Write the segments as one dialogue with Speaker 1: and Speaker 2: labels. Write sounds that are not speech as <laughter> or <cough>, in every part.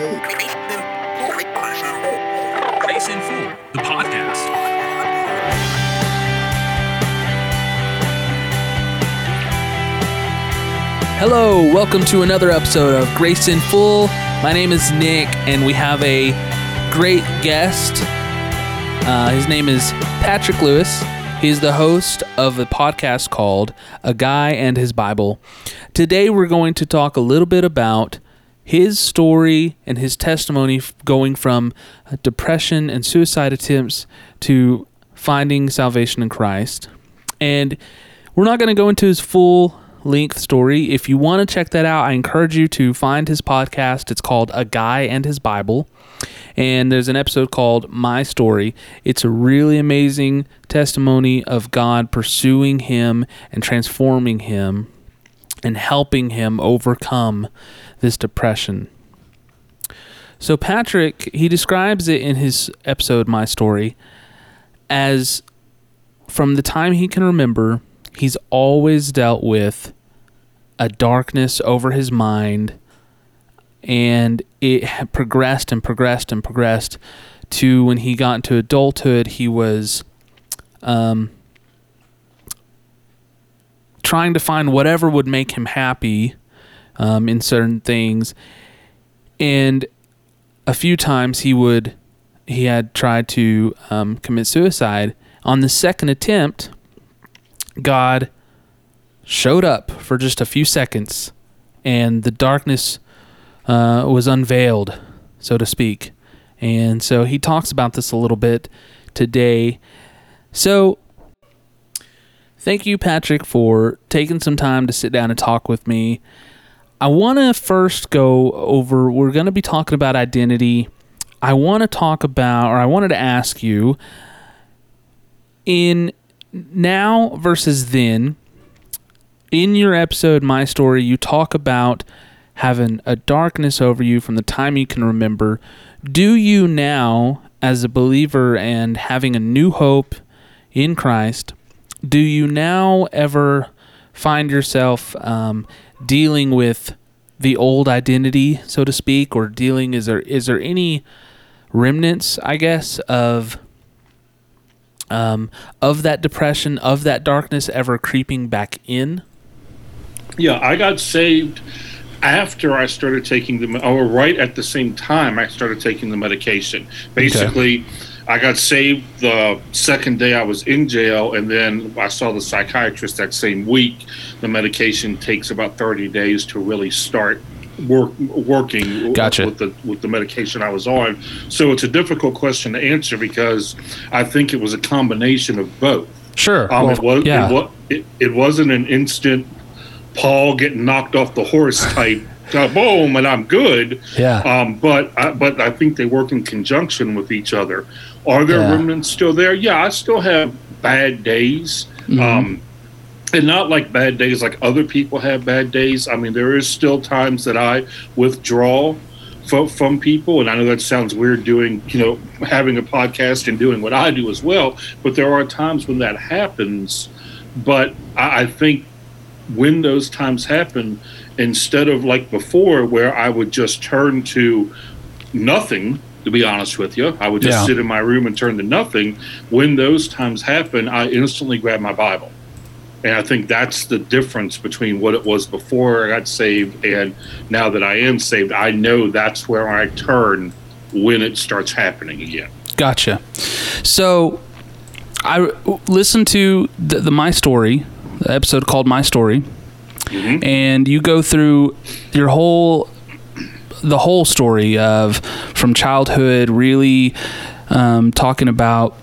Speaker 1: Grace in Full, the podcast.
Speaker 2: Hello, welcome to another episode of Grace in Full. My name is Nick, and we have a great guest. Uh, his name is Patrick Lewis. He's the host of a podcast called A Guy and His Bible. Today, we're going to talk a little bit about his story and his testimony going from uh, depression and suicide attempts to finding salvation in Christ. And we're not going to go into his full length story. If you want to check that out, I encourage you to find his podcast. It's called A Guy and His Bible. And there's an episode called My Story. It's a really amazing testimony of God pursuing him and transforming him and helping him overcome this depression. So, Patrick, he describes it in his episode, My Story, as from the time he can remember, he's always dealt with a darkness over his mind, and it progressed and progressed and progressed to when he got into adulthood, he was um, trying to find whatever would make him happy um, in certain things, and a few times he would he had tried to um, commit suicide. On the second attempt, God showed up for just a few seconds, and the darkness uh, was unveiled, so to speak. And so he talks about this a little bit today. So, thank you, Patrick, for taking some time to sit down and talk with me. I want to first go over, we're going to be talking about identity. I want to talk about, or I wanted to ask you, in now versus then, in your episode, My Story, you talk about having a darkness over you from the time you can remember. Do you now, as a believer and having a new hope in Christ, do you now ever find yourself um, dealing with the old identity, so to speak, or dealing? Is there is there any remnants, I guess, of um, of that depression, of that darkness ever creeping back in?
Speaker 3: Yeah, I got saved after I started taking the, or right at the same time I started taking the medication. Basically, I got saved the second day I was in jail, and then I saw the psychiatrist that same week. The medication takes about 30 days to really start work, working
Speaker 2: Gotcha.
Speaker 3: with the with the medication I was on. So it's a difficult question to answer because I think it was a combination of both.
Speaker 2: Sure.
Speaker 3: Um,
Speaker 2: Well,
Speaker 3: it was
Speaker 2: yeah.
Speaker 3: it, was it, it wasn't an instant Paul getting knocked off the horse <laughs> type. Uh, boom, and I'm good.
Speaker 2: Yeah.
Speaker 3: Um, but I, but I think they work in conjunction with each other. Are there
Speaker 2: Yeah.
Speaker 3: remnants still there? Yeah, I still have bad days.
Speaker 2: Mm-hmm.
Speaker 3: Um, and not like bad days like other people have bad days. I mean, there is still times that I withdraw from, from people, and I know that sounds weird doing, you know, having a podcast and doing what I do as well. But there are times when that happens. But I, I think when those times happen, instead of like before, where I would just turn to nothing, to be honest with you, I would just
Speaker 2: Yeah.
Speaker 3: sit in my room and turn to nothing. When those times happen, I instantly grab my Bible. And I think that's the difference between what it was before I got saved and now that I am saved. I know that's where I turn when it starts happening again.
Speaker 2: Gotcha. So I listened to the, the My Story, the episode called My Story, mm-hmm. and you go through your whole the whole story of from childhood, really um, talking about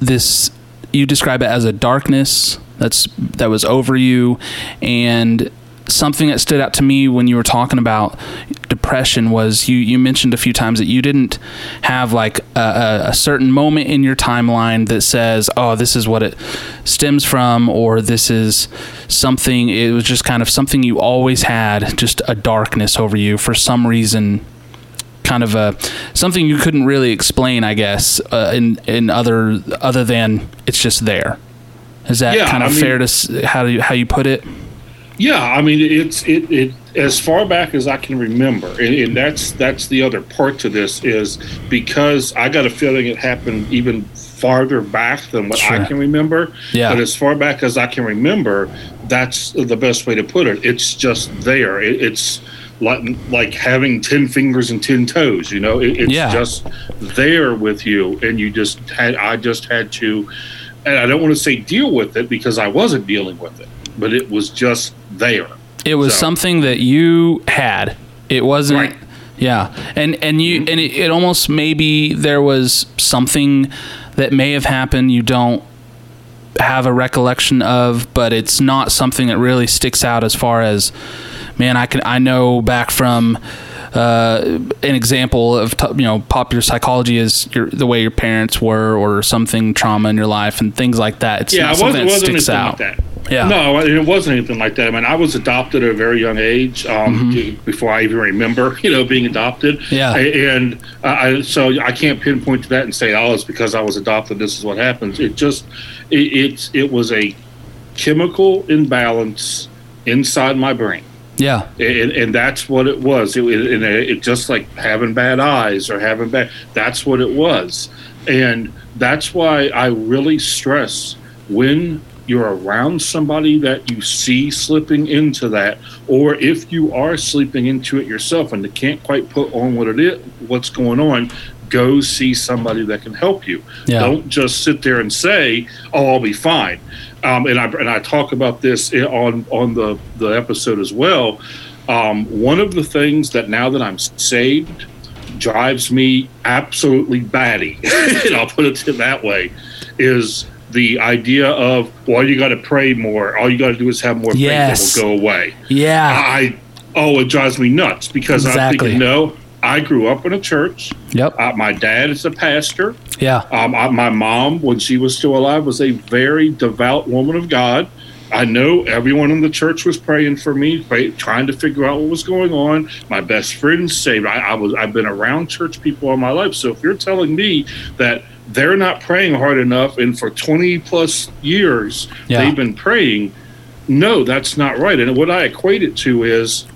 Speaker 2: this. You describe it as a darkness that's that was over you, and something that stood out to me when you were talking about was you you mentioned a few times that you didn't have like a, a, a certain moment in your timeline that says oh this is what it stems from or this is something it was just kind of something you always had just a darkness over you for some reason kind of a something you couldn't really explain i guess uh, in in other other than it's just there. Is that
Speaker 3: Yeah,
Speaker 2: kind of
Speaker 3: I mean-
Speaker 2: fair to s- how do you how you put it?
Speaker 3: Yeah, I mean it's it it as far back as I can remember, and, and that's that's the other part to this is because I got a feeling it happened even farther back than what I can remember.
Speaker 2: Yeah.
Speaker 3: But as far back as I can remember, that's the best way to put it. It's just there. It, it's like like having ten fingers and ten toes. You know, it, it's
Speaker 2: Yeah.
Speaker 3: just there with you, and you just had. I just had to, and I don't want to say deal with it because I wasn't dealing with it, but it was just there.
Speaker 2: It was
Speaker 3: So-
Speaker 2: something that you had. It wasn't.
Speaker 3: Right.
Speaker 2: Yeah, and and you and it, it almost maybe there was something that may have happened you don't have a recollection of, but it's not something that really sticks out as far as man. I can I know back from. Uh, an example of t- you know popular psychology is your, the way your parents were or something trauma in your life and things like that. It's
Speaker 3: yeah,
Speaker 2: not something
Speaker 3: wasn't,
Speaker 2: that sticks out.
Speaker 3: like that.
Speaker 2: Yeah.
Speaker 3: No, it wasn't anything like that. I mean, I was adopted at a very young age um, before I even remember, <laughs> you know, being adopted.
Speaker 2: Mm-hmm. Yeah.
Speaker 3: And I, so I can't pinpoint to that and say, oh, it's because I was adopted. This is what happens. It just, it, it's, it was a chemical imbalance inside my brain.
Speaker 2: Yeah,
Speaker 3: and, and that's what it was. It, it, it just like having bad eyes or having bad. That's what it was, and that's why I really stress when you're around somebody that you see slipping into that, or if you are sleeping into it yourself and they can't quite put on what it is, what's going on. Go see somebody that can help you.
Speaker 2: Yeah.
Speaker 3: Don't just sit there and say, "Oh, I'll be fine." Um, and I and I talk about this on on the the episode as well. Um, one of the things that now that I'm saved drives me absolutely batty, <laughs> and I'll put it that way, is the idea of well, you got to pray more. All you got to do is have more
Speaker 2: Yes.
Speaker 3: faith. It will go away.
Speaker 2: yeah,
Speaker 3: I oh, it drives me nuts because I'm
Speaker 2: Exactly.
Speaker 3: thinking, no, I grew up in a church.
Speaker 2: yep,
Speaker 3: Uh, my dad is a pastor.
Speaker 2: yeah.
Speaker 3: Um, I, my mom, when she was still alive, was a very devout woman of God. I know everyone in the church was praying for me, pray, trying to figure out what was going on. My best friends saved. I, I was. I've been around church people all my life. So if you're telling me that they're not praying hard enough, and for 20 plus years
Speaker 2: Yeah.
Speaker 3: they've been praying, no, that's not right. And what I equate it to is,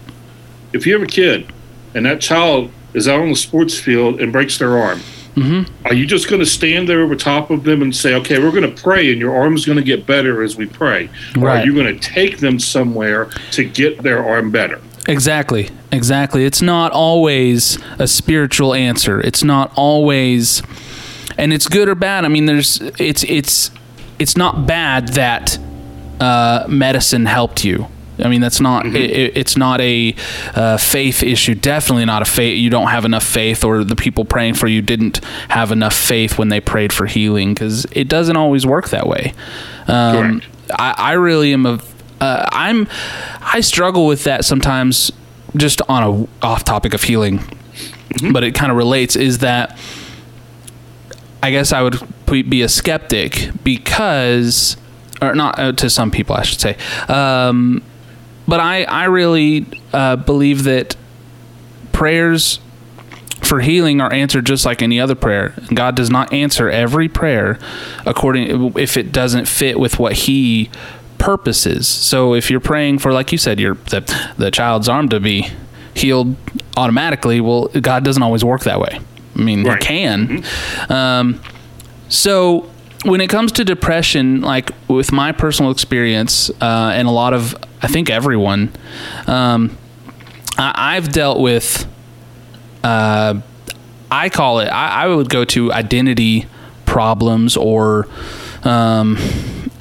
Speaker 3: if you have a kid and that child is out on the sports field and breaks their arm, mm-hmm. are you just going to stand there over top of them and say, okay, we're going to pray and your arm's going to get better as we pray? Or
Speaker 2: Right.
Speaker 3: are you going to take them somewhere to get their arm better?
Speaker 2: Exactly. Exactly. It's not always a spiritual answer. It's not always and it's good or bad. I mean there's it's it's it's not bad that uh, medicine helped you. I mean that's not it, it- it's not a uh, faith issue. Definitely not a faith. You don't have enough faith, or the people praying for you didn't have enough faith when they prayed for healing, because it doesn't always work that way. Um, I, I really am a uh, I'm I struggle with that sometimes just on a off topic of healing but it kind of relates is that I guess I would be a skeptic because or not uh, to some people I should say um, but I I really uh, believe that prayers for healing are answered just like any other prayer. God does not answer every prayer according if it doesn't fit with what He purposes. So if you're praying for, like you said, your the, the child's arm to be healed automatically, well, God doesn't always work that way. I mean,
Speaker 3: Right.
Speaker 2: He can. Um, so when it comes to depression, like with my personal experience, uh, and a lot of, I think everyone, um, I, I've dealt with uh, I call it. I, I would go to identity problems, or um,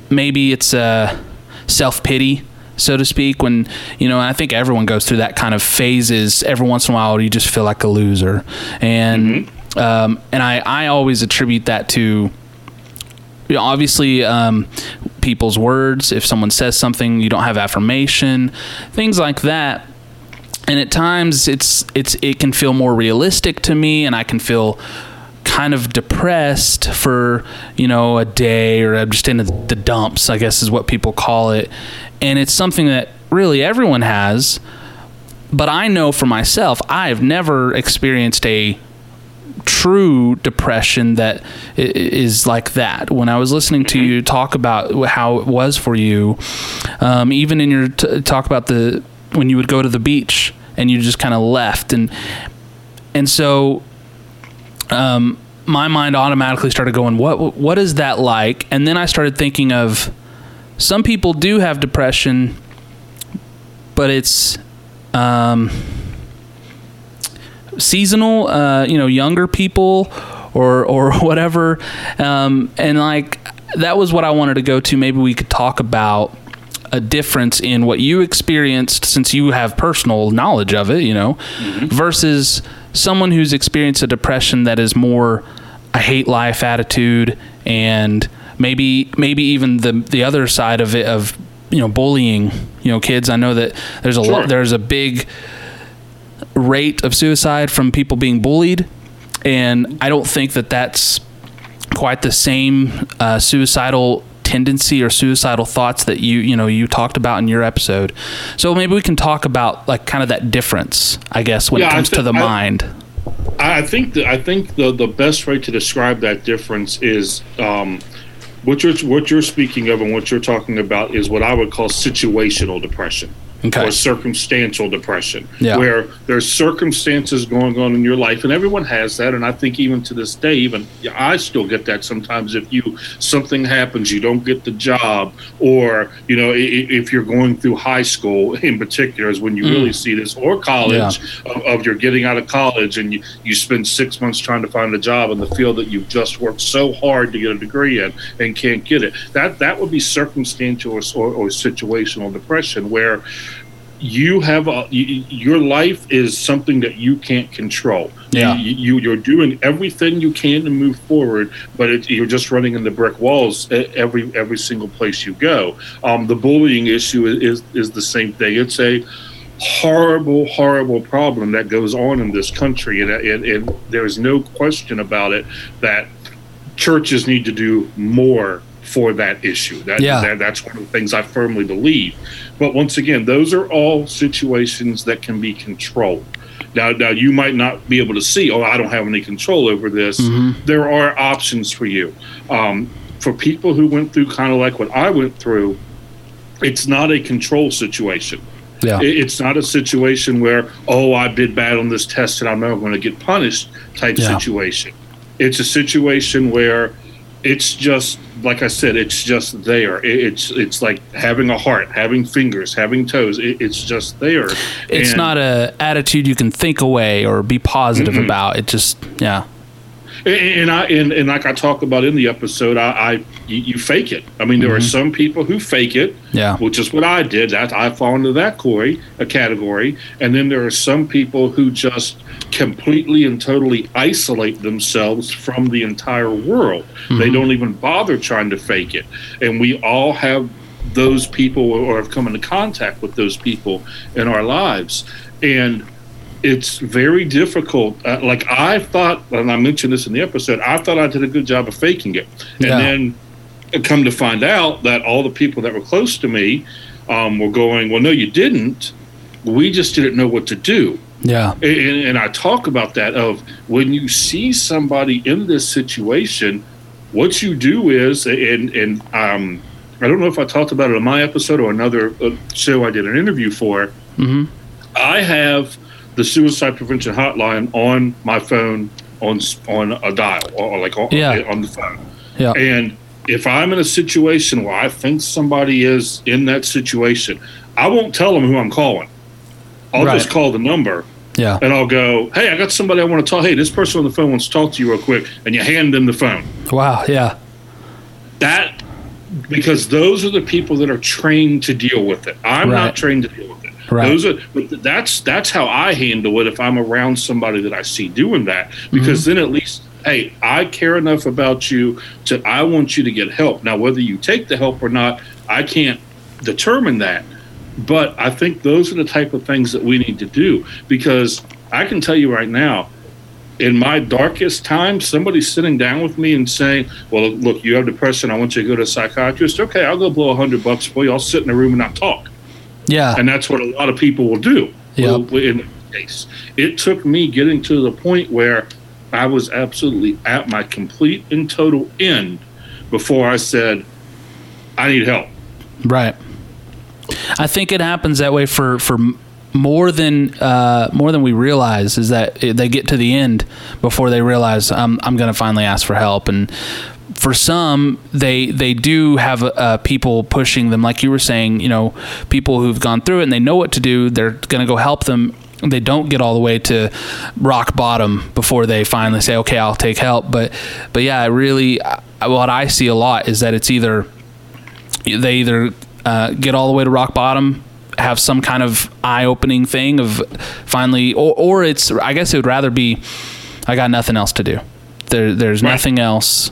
Speaker 2: maybe it's a self pity, so to speak. When you know, I think everyone goes through that kind of phases. Every once in a while, you just feel like a loser, and um, and I I always attribute that to you know, obviously um, people's words. If someone says something, you don't have affirmation, things like that and at times it's it's it can feel more realistic to me and I can feel kind of depressed for you know a day or I'm just in the, the dumps I guess is what people call it. And it's something that really everyone has. But I know for myself I've never experienced a true depression that is like that. When I was listening to you talk about how it was for you, um, even in your t- talk about the when you would go to the beach and you just kind of left. And and so um, my mind automatically started going what what is that like? And then I started thinking of some people do have depression but it's um, seasonal uh, you know younger people or or <laughs> whatever. Um, and like that was what I wanted to go to. Maybe we could talk about a difference in what you experienced since you have personal knowledge of it, you know, versus someone who's experienced a depression that is more a hate life attitude and maybe maybe even the the other side of it of you know bullying you know kids I know that there's a
Speaker 3: Sure.
Speaker 2: lot there's a big rate of suicide from people being bullied and I don't think that that's quite the same uh, suicidal tendency or suicidal thoughts that you you know you talked about in your episode. So maybe we can talk about like kind of that difference, I guess, when
Speaker 3: Yeah,
Speaker 2: it comes to the
Speaker 3: I-
Speaker 2: mind.
Speaker 3: I I think the, I think the the best way to describe that difference is um, what you're what you're speaking of and what you're talking about is what I would call situational depression.
Speaker 2: Okay.
Speaker 3: Or circumstantial depression,
Speaker 2: Yeah.
Speaker 3: where there's circumstances going on in your life, and everyone has that. And I think even to this day, even I still get that sometimes. If you something happens, you don't get the job, or you know, if you're going through high school <laughs> in particular, is when you really mm. see this, or college, of, of you're getting out of college and you, you spend six months trying to find a job in the field that you've just worked so hard to get a degree in and can't get it. That that would be circumstantial or, or, or situational depression, where you have a, you, your life is something that you can't control.
Speaker 2: Yeah.
Speaker 3: You, you you're doing everything you can to move forward, but it, you're just running into brick walls every every single place you go. Um, the bullying issue is, is is the same thing. It's a horrible, horrible problem that goes on in this country, and, and, and there's no question about it that churches need to do more for that issue. That,
Speaker 2: Yeah.
Speaker 3: that that's one of the things I firmly believe. But once again, those are all situations that can be controlled. Now, now you might not be able to see. Oh, I don't have any control over this. There are options for you. Um, for people who went through kind of like what I went through, it's not a control situation.
Speaker 2: Yeah.
Speaker 3: It's not a situation where, oh, I did bad on this test and I'm never going to get punished type
Speaker 2: Yeah.
Speaker 3: situation. It's a situation where it's just like I said, it's just there. It's it's like having a heart, having fingers, having toes. It, it's just there.
Speaker 2: it's
Speaker 3: And-
Speaker 2: not a attitude you can think away or be positive about. It just yeah.
Speaker 3: And, and I and, and like I talk about in the episode, I, I you, fake it. I mean, there are mm-hmm. some people who fake it,
Speaker 2: Yeah.
Speaker 3: which is what I did. That I fall into that category, a category. And then there are some people who just completely and totally isolate themselves from the entire world. They mm-hmm. don't even bother trying to fake it. And we all have those people or have come into contact with those people in our lives. And it's very difficult. Uh, like I thought, and I mentioned this in the episode, I thought I did a good job of faking it, and
Speaker 2: Yeah.
Speaker 3: then come to find out that all the people that were close to me um, were going, "Well, no, you didn't. We just didn't know what to do."
Speaker 2: Yeah.
Speaker 3: And, and, I talk about that of when you see somebody in this situation, what you do is, and and um, I don't know if I talked about it in my episode or another uh, show I did an interview for.
Speaker 2: Mhm.
Speaker 3: I have the suicide prevention hotline on my phone on on a dial or like on,
Speaker 2: Yeah.
Speaker 3: on the phone.
Speaker 2: Yeah.
Speaker 3: And if I'm in a situation where I think somebody is in that situation, I won't tell them who I'm calling. I'll
Speaker 2: Right.
Speaker 3: just call the number
Speaker 2: Yeah.
Speaker 3: and I'll go, "Hey, I got somebody I want to talk. Hey, this person on the phone wants to talk to you real quick," and you hand them the phone.
Speaker 2: Wow. Yeah.
Speaker 3: That because those are the people that are trained to deal with it. I'm
Speaker 2: Right.
Speaker 3: not trained to deal with it.
Speaker 2: Right.
Speaker 3: Those are but that's that's how I handle it if I'm around somebody that I see doing that because
Speaker 2: Mm-hmm.
Speaker 3: then at least hey, I care enough about you to I want you to get help. Now whether you take the help or not, I can't determine that. But I think those are the type of things that we need to do because I can tell you right now, in my darkest time, somebody sitting down with me and saying, "Well, look, you have depression. I want you to go to a psychiatrist." Okay, I'll go blow a hundred bucks for you. I'll sit in a room and not talk,
Speaker 2: Yeah.
Speaker 3: and that's what a lot of people will do.
Speaker 2: Yep.
Speaker 3: In case, it took me getting to the point where I was absolutely at my complete and total end before I said, "I need help."
Speaker 2: Right. I think it happens that way for for more than uh, more than we realize is that they get to the end before they realize I'm I'm going to finally ask for help and for some they they do have uh, people pushing them. Like you were saying you know people who've gone through it and they know what to do they're going to go help them. They don't get all the way to rock bottom before they finally say okay I'll take help. But but yeah really what I see a lot is that it's either they either uh, get all the way to rock bottom have some kind of eye-opening thing of finally or, or it's i guess it would rather be i got nothing else to do. There, there's right. nothing else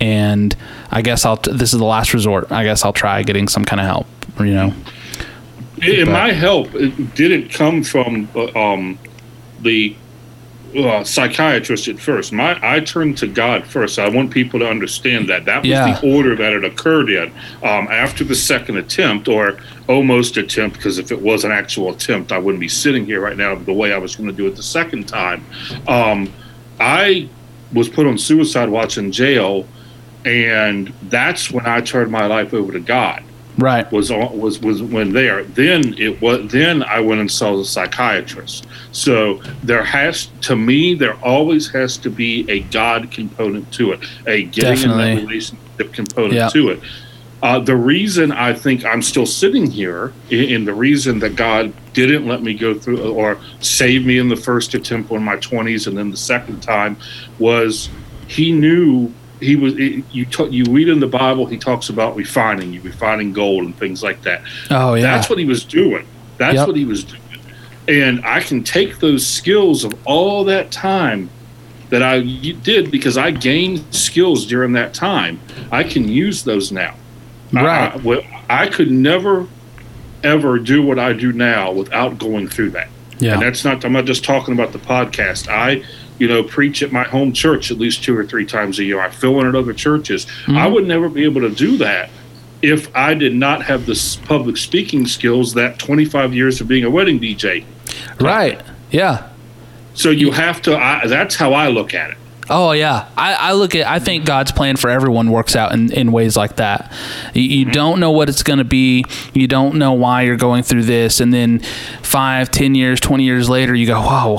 Speaker 2: and i guess i'll t- this is the last resort i guess i'll try getting some kind of help you know
Speaker 3: and my help it didn't come from uh, um, the uh, psychiatrist at first. My I turned to God first. I want people to understand that that was yeah. the order that it occurred in. Um, after the second attempt, or almost attempt, because if it was an actual attempt, I wouldn't be sitting here right now the way I was going to do it the second time. Um, I was put on suicide watch in jail, and that's when I turned my life over to God.
Speaker 2: Right.
Speaker 3: Was was was when there. Then it was then i went and saw the psychiatrist. So there has to me there always has to be a god component to it a getting Definitely. in that relationship component yep. to it. Uh, the reason I think I'm still sitting here, and the reason that God didn't let me go through or save me in the first attempt in my 20s and then the second time, was He knew he was you t- you read in the bible he talks about refining you refining gold and things like that.
Speaker 2: Oh yeah.
Speaker 3: That's what he was doing. That's yep. what he was doing. And i can take those skills of all that time that i did because i gained skills during that time. I can use those now.
Speaker 2: Right.
Speaker 3: I, I could never ever do what i do now without going through that. Yeah. And that's not i'm not just talking about the podcast. I you know, preach at my home church at least two or three times a year. I fill in at other churches. Mm-hmm. I would never be able to do that if I did not have the public speaking skills that 25 years of being a wedding DJ.
Speaker 2: Right. Yeah.
Speaker 3: So you have to, I, that's how I look at it.
Speaker 2: Oh yeah, I, I, look at I think God's plan for everyone works out in, in ways like that. You, you mm-hmm. don't know what it's going to be. You don't know why you're going through this, and then five, ten years, twenty years later, you go, "Whoa!"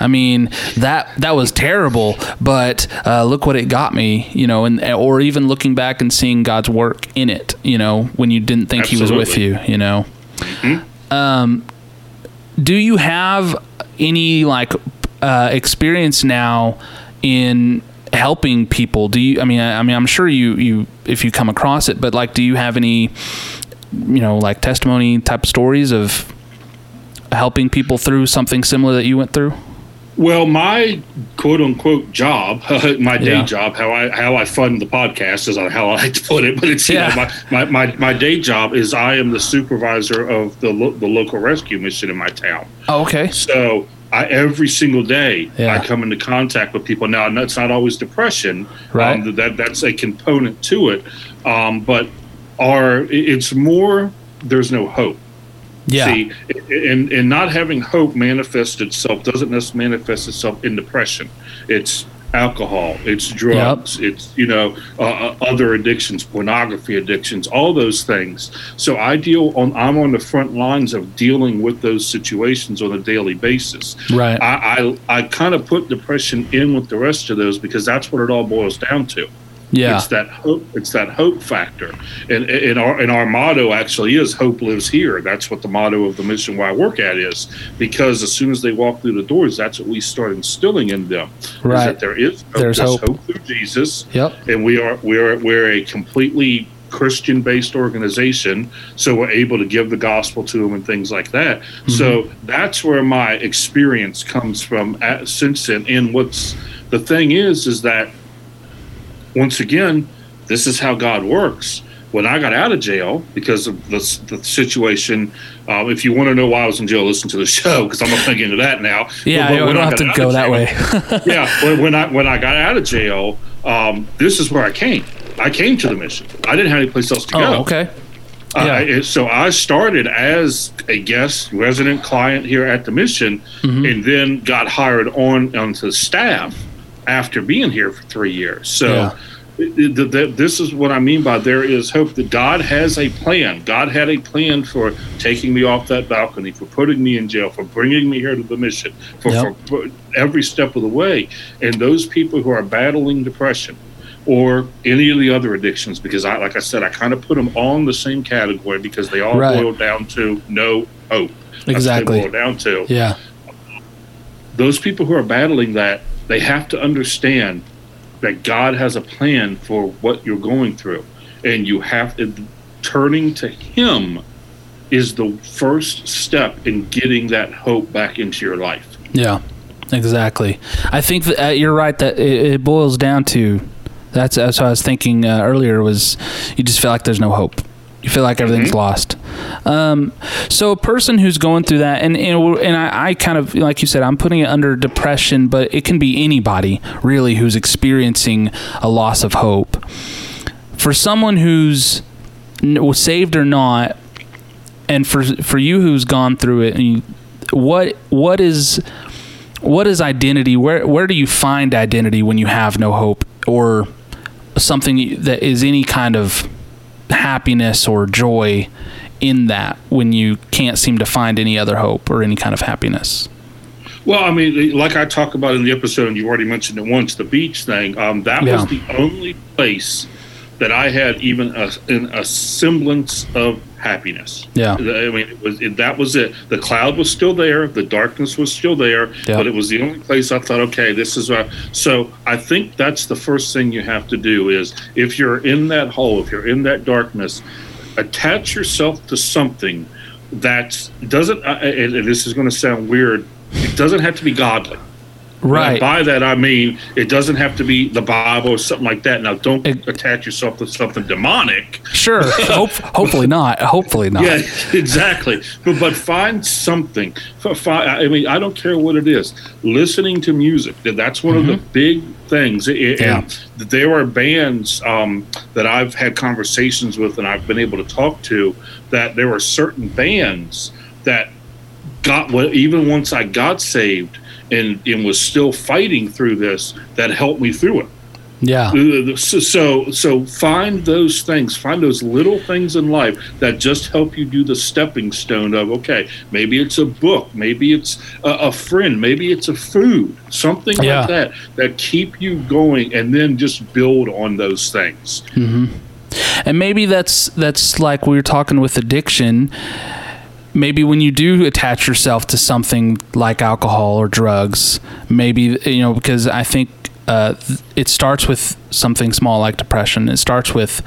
Speaker 2: I mean that that was terrible, but uh, look what it got me. You know, and or even looking back and seeing God's work in it. You know, when you didn't think Absolutely. He was with you. You know. Mm-hmm. Um, do you have any like uh, experience now? In helping people do you i mean I, I, mean i'm sure you you if you come across it but like do you have any you know like testimony type stories of helping people through something similar that you went through
Speaker 3: well my quote unquote job <laughs> my day yeah. job how i how i fund the podcast is how i <laughs> like to put it but it's yeah. know, my, my, my, my day job is i am the supervisor of the, lo- the local rescue mission in my town
Speaker 2: oh, okay
Speaker 3: so I, every single day yeah. I come into contact with people. Now, that's not always depression.
Speaker 2: Right.
Speaker 3: Um, that that's a component to it, um, but are it's more. There's no hope.
Speaker 2: Yeah.
Speaker 3: See, and and not having hope manifests itself doesn't necessarily manifest itself in depression. It's alcohol, it's drugs, yep. it's you know uh, uh, other addictions, pornography addictions, all those things. So I deal on. I'm on the front lines of dealing with those situations on a daily basis.
Speaker 2: Right.
Speaker 3: I I, I kind of put depression in with the rest of those because that's what it all boils down to.
Speaker 2: Yeah,
Speaker 3: it's that hope. It's that hope factor, and and our and our motto actually is "Hope lives here." That's what the motto of the mission where I work at is, because as soon as they walk through the doors, that's what we start instilling in them.
Speaker 2: Right,
Speaker 3: is that there is hope.
Speaker 2: there's,
Speaker 3: there's
Speaker 2: hope.
Speaker 3: hope through Jesus.
Speaker 2: Yep,
Speaker 3: and we are we're we're a completely Christian based organization, so we're able to give the gospel to them and things like that. Mm-hmm. So that's where my experience comes from at, since then. And what's the thing is, is that once again, this is how God works. When I got out of jail because of the, the situation, um, if you want to know why I was in jail, listen to the <laughs> show because I'm not going to get into that now.
Speaker 2: Yeah, but, but don't have to go that way. <laughs>
Speaker 3: yeah, when, when, I when I got out of jail, um, this is where I came. I came to the mission. I didn't have any place else to
Speaker 2: oh,
Speaker 3: go.
Speaker 2: Okay.
Speaker 3: Yeah. Uh, so I started as a guest resident client here at the mission, mm-hmm. and then got hired on onto staff after being here for three years. So. Yeah it- it- th- this is what I mean by there is hope that God has a plan. God had a plan for taking me off that balcony, for putting me in jail, for bringing me here to the mission, for,
Speaker 2: Yep.
Speaker 3: for, for every step of the way. And those people who are battling depression or any of the other addictions, because I, like I said, I kind of put them all in the same category because they all
Speaker 2: Right.
Speaker 3: boil down to no hope. That's what they
Speaker 2: Exactly.
Speaker 3: boil down to
Speaker 2: Yeah.
Speaker 3: those people who are battling that they have to understand that God has a plan for what you're going through, and you have turning to Him is the first step in getting that hope back into your life.
Speaker 2: Yeah, exactly. I think that uh, you're right that it, it boils down to that's that's what I was thinking uh, earlier was you just feel like there's no hope. You feel like everything's
Speaker 3: Mhm.
Speaker 2: lost. Um, so a person who's going through that, and and, and I, I kind of like you said, I'm putting it under depression, but it can be anybody really who's experiencing a loss of hope. For someone who's saved or not, and for for you who's gone through it, you, what what is what is identity? Where where do you find identity when you have no hope or something that is any kind of happiness or joy in that when you can't seem to find any other hope or any kind of happiness?
Speaker 3: Well, I mean, like I talk about in the episode, and you already mentioned it once, the beach thing. Um, that
Speaker 2: Yeah.
Speaker 3: was the only place that I had even a, in a semblance of happiness.
Speaker 2: Yeah.
Speaker 3: I mean, it was it, that was it. The cloud was still there, the darkness was still there,
Speaker 2: Yeah.
Speaker 3: but it was the only place I thought, okay, this is what. So I think that's the first thing you have to do is if you're in that hole, if you're in that darkness, attach yourself to something that doesn't. Uh, and, and this is going to sound weird. It doesn't have to be godly. And
Speaker 2: Right.
Speaker 3: by that I mean it doesn't have to be the Bible or something like that. Now, don't
Speaker 2: It-
Speaker 3: attach yourself to something demonic.
Speaker 2: Sure. <laughs> Hope, hopefully not. Hopefully not.
Speaker 3: Yeah, <laughs> exactly. But but find something. I mean, I don't care what it is. Listening to music. That's one of the big things. It-
Speaker 2: Yeah.
Speaker 3: and there are bands um, that I've had conversations with, and I've been able to talk to. That there are certain bands that got well, even once I got saved and, and was still fighting through this that helped me through it.
Speaker 2: Yeah.
Speaker 3: Uh, So, so, find those things, find those little things in life that just help you do the stepping stone of, okay, maybe it's a book, maybe it's a, a friend, maybe it's a food, something
Speaker 2: Yeah.
Speaker 3: like that, that keep you going and then just build on those things.
Speaker 2: and maybe that's that's like we were talking with addiction maybe when you do attach yourself to something like alcohol or drugs maybe you know because i think uh, it starts with something small like depression. It starts with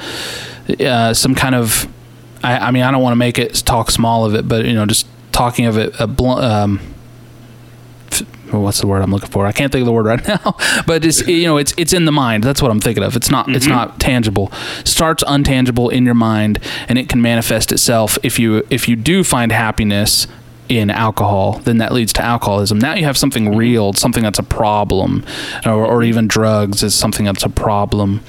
Speaker 2: uh, some kind of I, I mean i don't want to make it talk small of it but you know just talking of it a blunt um, well, what's the word I'm looking for? I can't think of the word right <laughs> now, but it's you know it's it's in the mind. That's what I'm thinking of. It's not it's not tangible. Starts untangible in your mind, and it can manifest itself if you if you do find happiness in alcohol, then that leads to alcoholism. Now you have something real, something that's a problem, or, or even drugs is something that's a problem.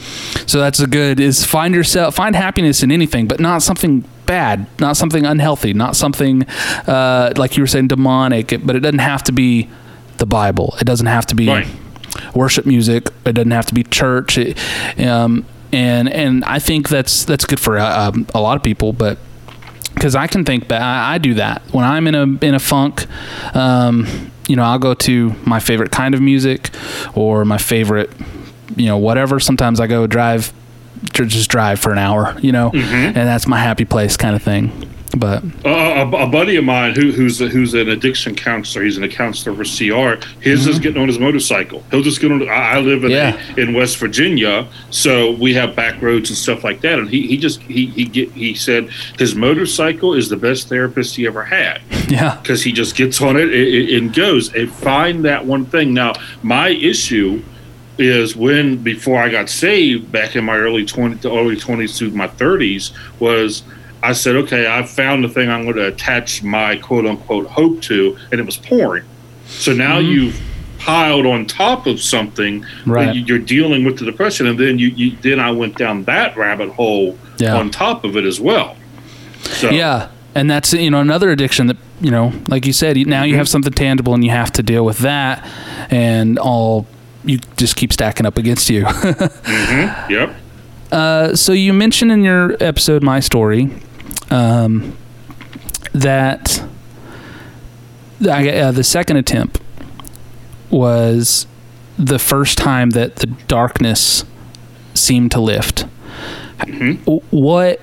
Speaker 2: So that's a good is find yourself find happiness in anything, but not something bad, not something unhealthy, not something uh, like you were saying demonic. But it doesn't have to be the Bible. It doesn't have to be
Speaker 3: Right.
Speaker 2: worship music. It doesn't have to be church. It, um, and and I think that's that's good for uh, um, a lot of people, but because I can think that I, I do that when I'm in a in a funk. Um, you know, I'll go to my favorite kind of music or my favorite, you know, whatever. Sometimes I go drive, just drive for an hour, you know, and that's my happy place kind of thing. But
Speaker 3: Uh, a, a buddy of mine who, who's a, who's an addiction counselor. He's an counselor for CR. His is getting on his motorcycle. He'll just get on. I I live in
Speaker 2: Mm-hmm. Yeah.
Speaker 3: in West Virginia, so we have back roads and stuff like that. And he, he just he he get he said his motorcycle is the best therapist he ever had <laughs>
Speaker 2: yeah,
Speaker 3: because he just gets on it and, and goes and find that one thing. Now, my issue is when before I got saved back in my early 20 to early 20s to my 30s was I said, okay, I found the thing I'm going to attach my quote unquote hope to, and it was porn. So now mm-hmm. you've piled on top of something
Speaker 2: Right.
Speaker 3: you're dealing with the depression, and then you, you then I went down that rabbit hole
Speaker 2: Yeah.
Speaker 3: on top of it as well. So,
Speaker 2: yeah, and that's you know another addiction that you know, like you said, now you mm-hmm. have something tangible and you have to deal with that, and all you just keep stacking up against you. <laughs> Mm-hmm.
Speaker 3: Yep.
Speaker 2: Uh, so you mentioned in your episode, my story, um, that the, uh, the second attempt was the first time that the darkness seemed to lift. W- What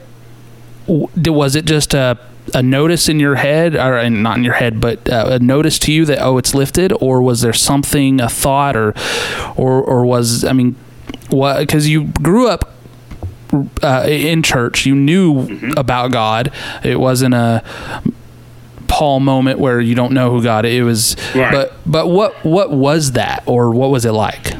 Speaker 2: was it? Just a a notice in your head, or uh, not in your head, but uh, a notice to you that oh, it's lifted, or was there something, a thought, or or or was I mean, what? Because you grew up uh, in church, you knew about God. It wasn't a Paul moment where you don't know who God. It was,
Speaker 3: Right.
Speaker 2: but but what what was that, or what was it like?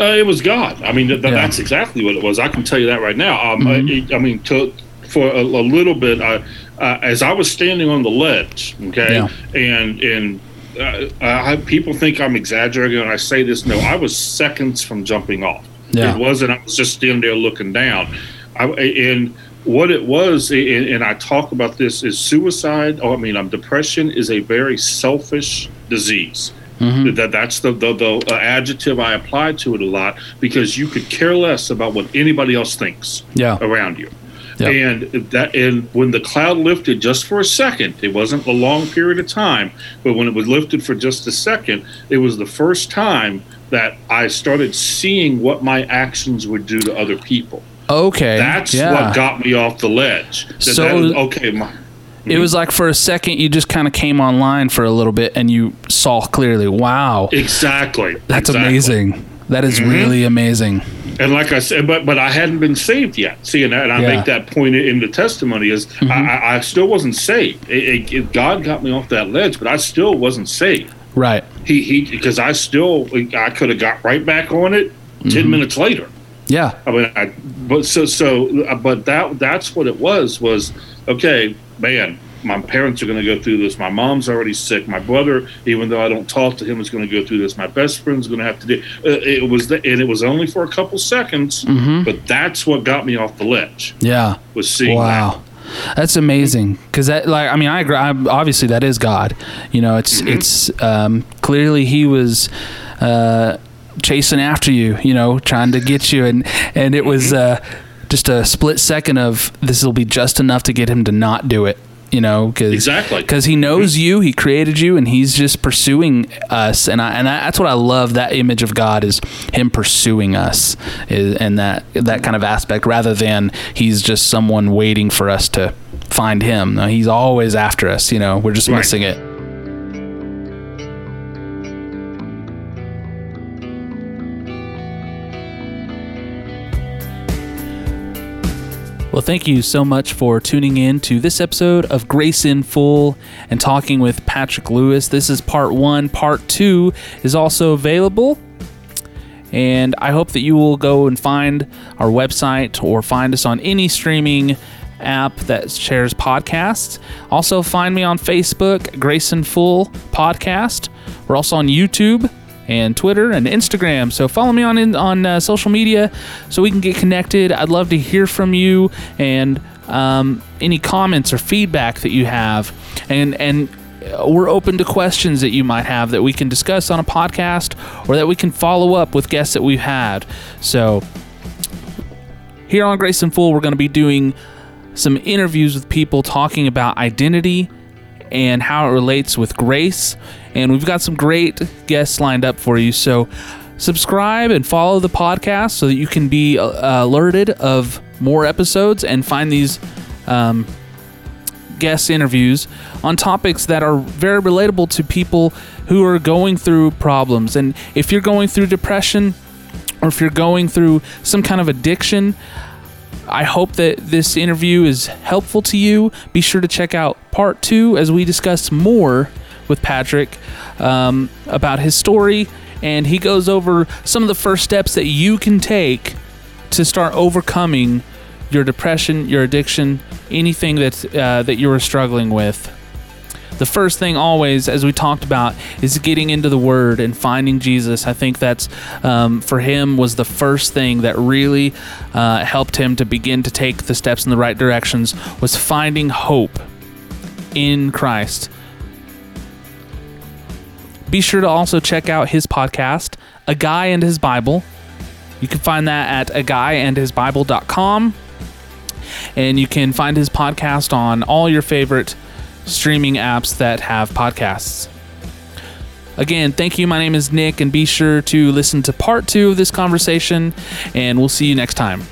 Speaker 3: Uh, it was God. I mean, th- th-
Speaker 2: Yeah.
Speaker 3: that's exactly what it was. I can tell you that right now. Um,
Speaker 2: Mm-hmm.
Speaker 3: I, I mean, to, for a, a little bit, I, uh, as I was standing on the ledge, okay,
Speaker 2: Yeah.
Speaker 3: and and uh, I, people think I'm exaggerating when I say this. No, I was seconds from jumping off.
Speaker 2: Yeah.
Speaker 3: It wasn't. I was just standing there looking down. I, and what it was, and, and I talk about this, is suicide. Oh, I mean, um, depression is a very selfish disease. That that's the the, the uh, adjective I apply to it a lot because you could care less about what anybody else thinks
Speaker 2: Yeah.
Speaker 3: around you.
Speaker 2: Yeah.
Speaker 3: And that and when the cloud lifted just for a second, it wasn't a long period of time, but when it was lifted for just a second, it was the first time that I started seeing what my actions would do to other people.
Speaker 2: Okay,
Speaker 3: That's
Speaker 2: yeah.
Speaker 3: what got me off the ledge. That-
Speaker 2: So-
Speaker 3: that was- okay, my,
Speaker 2: It was mm-hmm. like for a second you just kind of came online for a little bit and you saw clearly. Wow,
Speaker 3: exactly.
Speaker 2: that's
Speaker 3: exactly.
Speaker 2: amazing. That is mm-hmm. really amazing.
Speaker 3: And like I said, but but I hadn't been saved yet. See, and, and I
Speaker 2: Yeah.
Speaker 3: make that point in the testimony is I, I, I still wasn't saved. It, it, God got me off that ledge, but I still wasn't saved.
Speaker 2: Right.
Speaker 3: He he because I still I could have got right back on it 10 minutes later.
Speaker 2: Yeah.
Speaker 3: I mean, I, but so so, uh, but that that's what it was. Was okay, man. My parents are going to go through this. My mom's already sick. My brother, even though I don't talk to him, is going to go through this. My best friend's going to have to do. Uh, it was, the, and it was only for a couple seconds. But that's what got me off the ledge.
Speaker 2: Yeah.
Speaker 3: Was seeing
Speaker 2: Wow. That's amazing because that, like, I mean, I agree. I, obviously, that is God. You know, it's it's um, clearly He was uh, chasing after you. You know, trying to get you, and and it was uh, just a split second of this will be just enough to get Him to not do it. You know, because
Speaker 3: Exactly.
Speaker 2: because He knows you, He created you, and He's just pursuing us. And I and I, that's what I love. That image of God is Him pursuing us, is, and that that kind of aspect, rather than He's just someone waiting for us to find Him. No, he's always after us. You know, we're just
Speaker 3: Right.
Speaker 2: missing it. Well, thank you so much for tuning in to this episode of Grace in Full and talking with Patrick Lewis. This is part one. Part two is also available. And I hope that you will go and find our website or find us on any streaming app that shares podcasts. Also, find me on Facebook, Grace in Full Podcast. We're also on YouTube and Twitter and Instagram. So follow me on in, on uh, social media so we can get connected. I'd love to hear from you and um, any comments or feedback that you have, and and we're open to questions that you might have that we can discuss on a podcast or that we can follow up with guests that we've had. So here on Grace in Full, we're going to be doing some interviews with people talking about identity and how it relates with grace. And we've got some great guests lined up for you. So subscribe and follow the podcast so that you can be uh, alerted of more episodes and find these um, guest interviews on topics that are very relatable to people who are going through problems. And if you're going through depression or if you're going through some kind of addiction, I hope that this interview is helpful to you. Be sure to check out part two as we discuss more with Patrick um, about his story, and he goes over some of the first steps that you can take to start overcoming your depression, your addiction, anything that uh, that you are struggling with. The first thing, always, as we talked about, is getting into the Word and finding Jesus. I think that's um, for him was the first thing that really uh, helped him to begin to take the steps in the right directions. Was finding hope in Christ. be sure to also check out his podcast, A Guy and His Bible. You can find that at a guy and his Bible.com. And you can find his podcast on all your favorite streaming apps that have podcasts. Again, thank you. My name is Nick, and be sure to listen to part two of this conversation, and we'll see you next time.